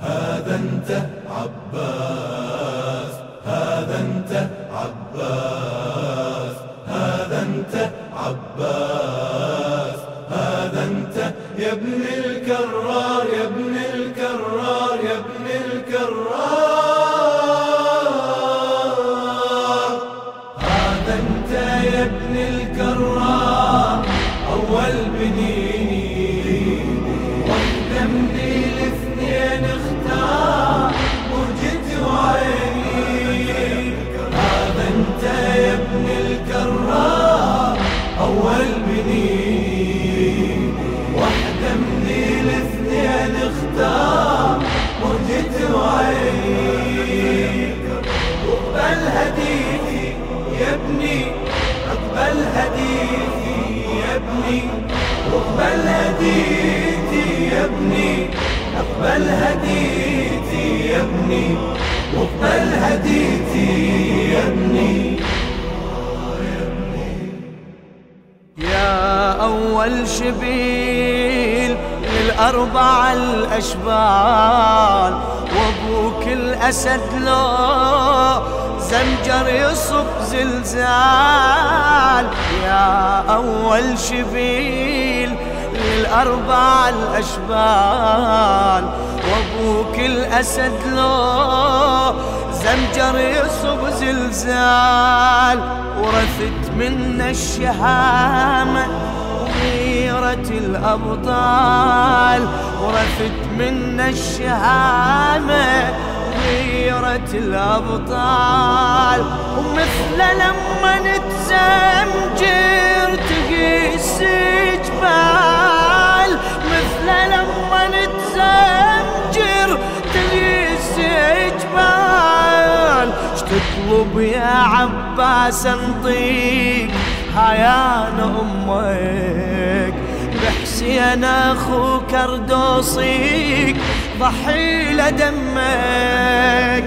هذا أنت عباس هذا أنت عباس هذا أنت عباس هذا أنت يا ابن يا أول شبيل للأربع الأشبال. وأبوك الأسد لو زمجر يصب زلزال. يا أول شبيل للأربع الأشبال. وأبوك الأسد لو زمجر يصب زلزال. ورثت منا الشهامة غيرة الأبطال ورثت منا الشهامة غيرة الأبطال. ومثل لما نتزمجر تقيس جبال مثل لما نتزمجر تقيس جبال تطلب يا عباس انطيك هيان أمك بحسين أخوك اردوصيك ضحي لدمك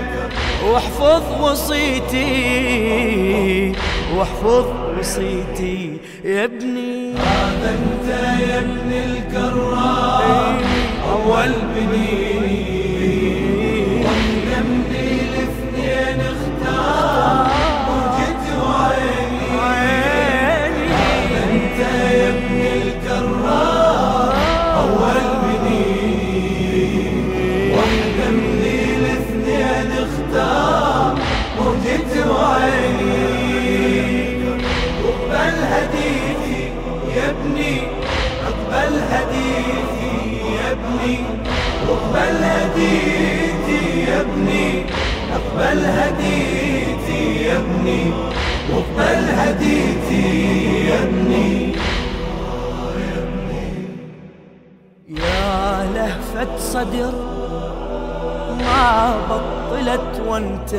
واحفظ وصيتي واحفظ وصيتي يا ابني. هذا أنت يا ابن الكرار أول بنيني أقبل هديتي يا ابني. أقبل هديتي يا ابني. أقبل هديتي يا ابني. أقبل هديتي يا ابني. أقبل هديتي يا ابني. يا لهفة صدر ما بطلت وانت.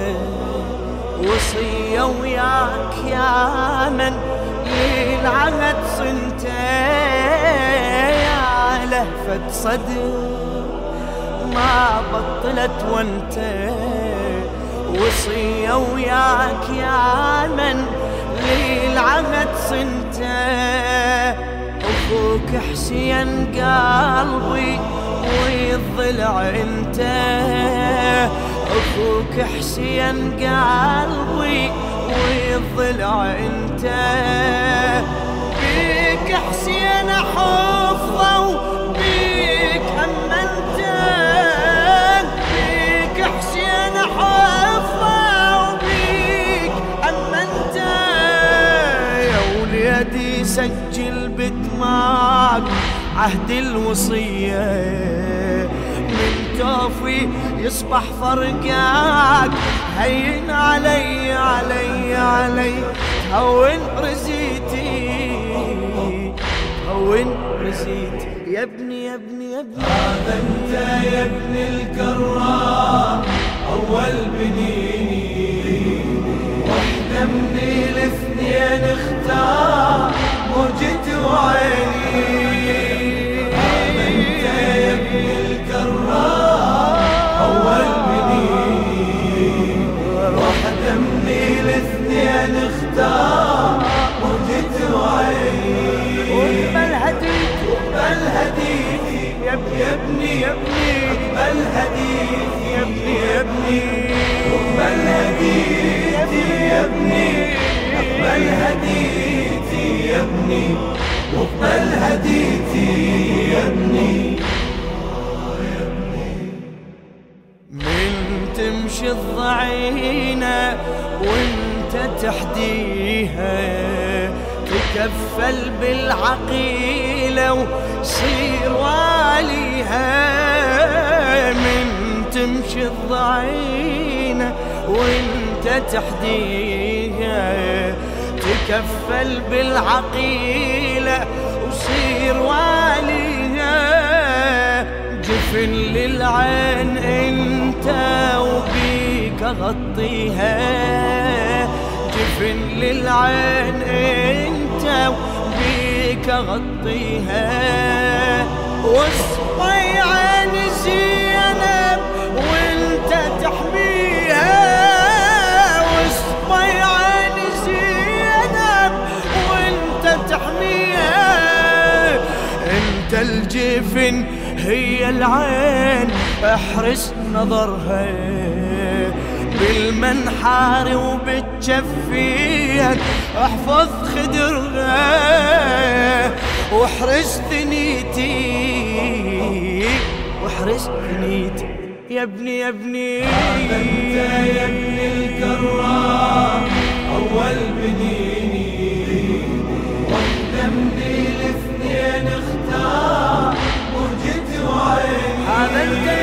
وصية وياك يا من للعهد صنت يا لهفة صدر ما بطلت وانت وصية وياك يا من للعهد صنت أخوك حسين قلبي والضلع انت أخوك حسين قلبي والضلع انت بيك حسين حفظة وبيك امنت بيك حسين حفظة وبيك امنت يا وليدي سجل بدماغ عهد الوصية. من توفي يصبح فرقاك. هين علي علي علي. هون رزيتي. هون رزيتي. يا ابني يا ابني يا ابني. هذا أنت يا ابن الكرار أول بنيني. واحدة من الاثنين اختار موجة وعيني. اقبل هديتي يا ابني واقبل هديتي يا ابني من تمشي الضعينة وانت تحديها. تكفل بالعقيلة وصير واليها. من تمشي الضعينة وانت تحديها تكفل بالعقيلة وصير واليها جفن للعين انت وبيك غطيها. جفن للعين انت وبيك غطيها. واصبي عين زينب الجفن هي العين احرس نظرها. بالمنحار وبالجفين احفظ خدرها. واحرس ثنيتي واحرس ثنيتي. يا ابني يا ابني. أنت يا ابن الكرام أول بنيني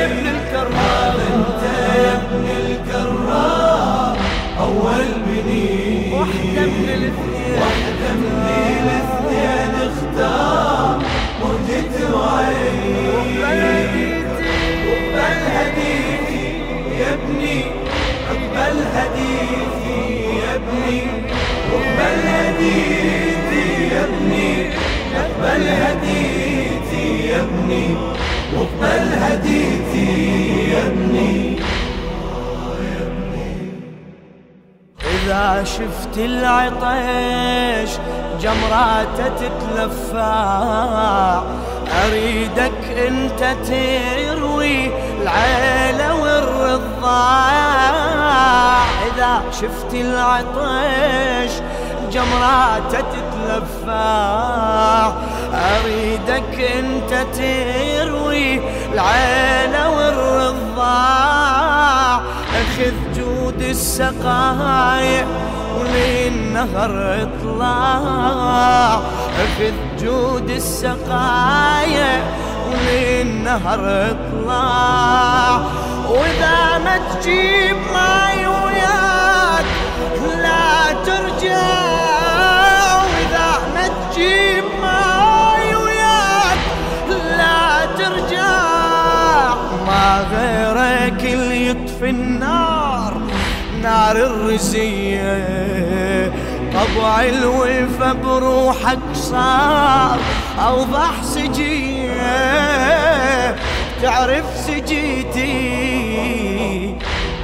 ابن الكرام انت يا ابن الكرام أول بنيني واحدة من الاثنين. واقدمني الاثنين اختار وجدت وعيني اقبل هديتي يا ابني اقبل هديتي يا ابني. اقبل هديتي واقبل هديتي يا ابني إذا شفت العطش جمراته تتلفع أريدك أنت تروي العيلة والرضاع إذا شفت العطش جمراته تتلفع أريدك أنت تروي العيلة والرضاع أخذ جود السقايا وللنهر اطلع أخذ جود السقايا وللنهر اطلع وإذا ما تجيب ماي وياك غيرك اللي يطفي النار نار الرزية. طبع الوفا بروحك صار أوضح سجية. تعرف سجيتي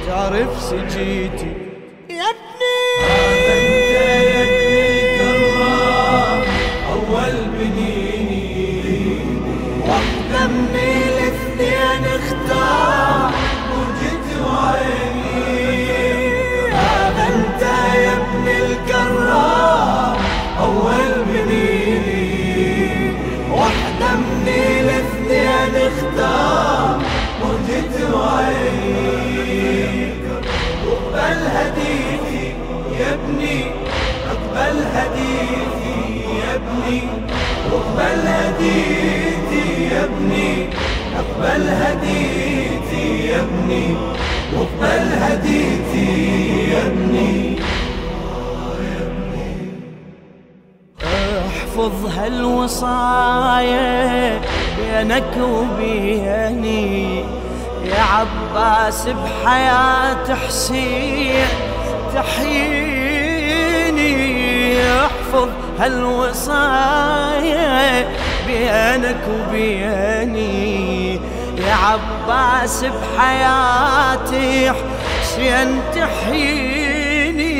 تعرف سجيتي. يا ابني! أول بنيني واقدمني الاثنين احفظ هالوصايا بينك وبيني. يا عباس بحياة حسين تحييني. احفظ هالوصايا بينك وبيني. يا عباس بحياتي حسين تحييني.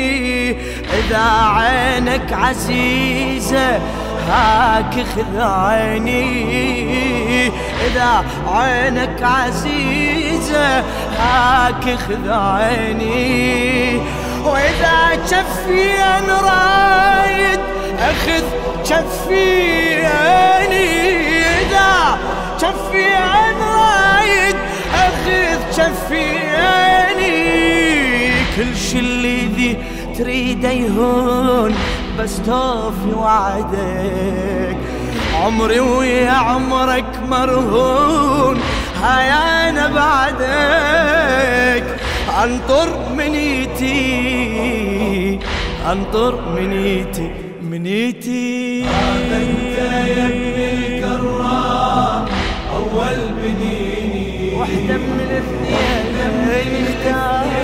إذا عينك عزيزة هاك خذ عيني. إذا عينك عزيزة هاك خذ عيني. وإذا جفي أنا رايد اني إذا جفي أنا رايد أخذ جفي اني كل شي اللي ذي تريده يهون بس توفي وعدك. عمري ويا عمرك مرهون هاي أنا بعدك. أنطر منيتي أنطر منيتي منيتي. هذا انت يا الكرام أول بنيني. وحده من اختار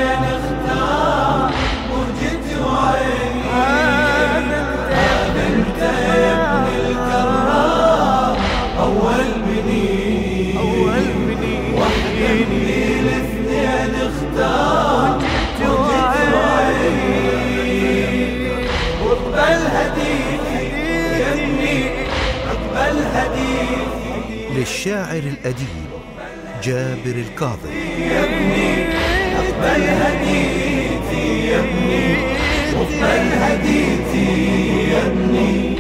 للشاعر الأديب جابر الكاظم اقبل هديتي يا ابني اقبل هديتي يا ابني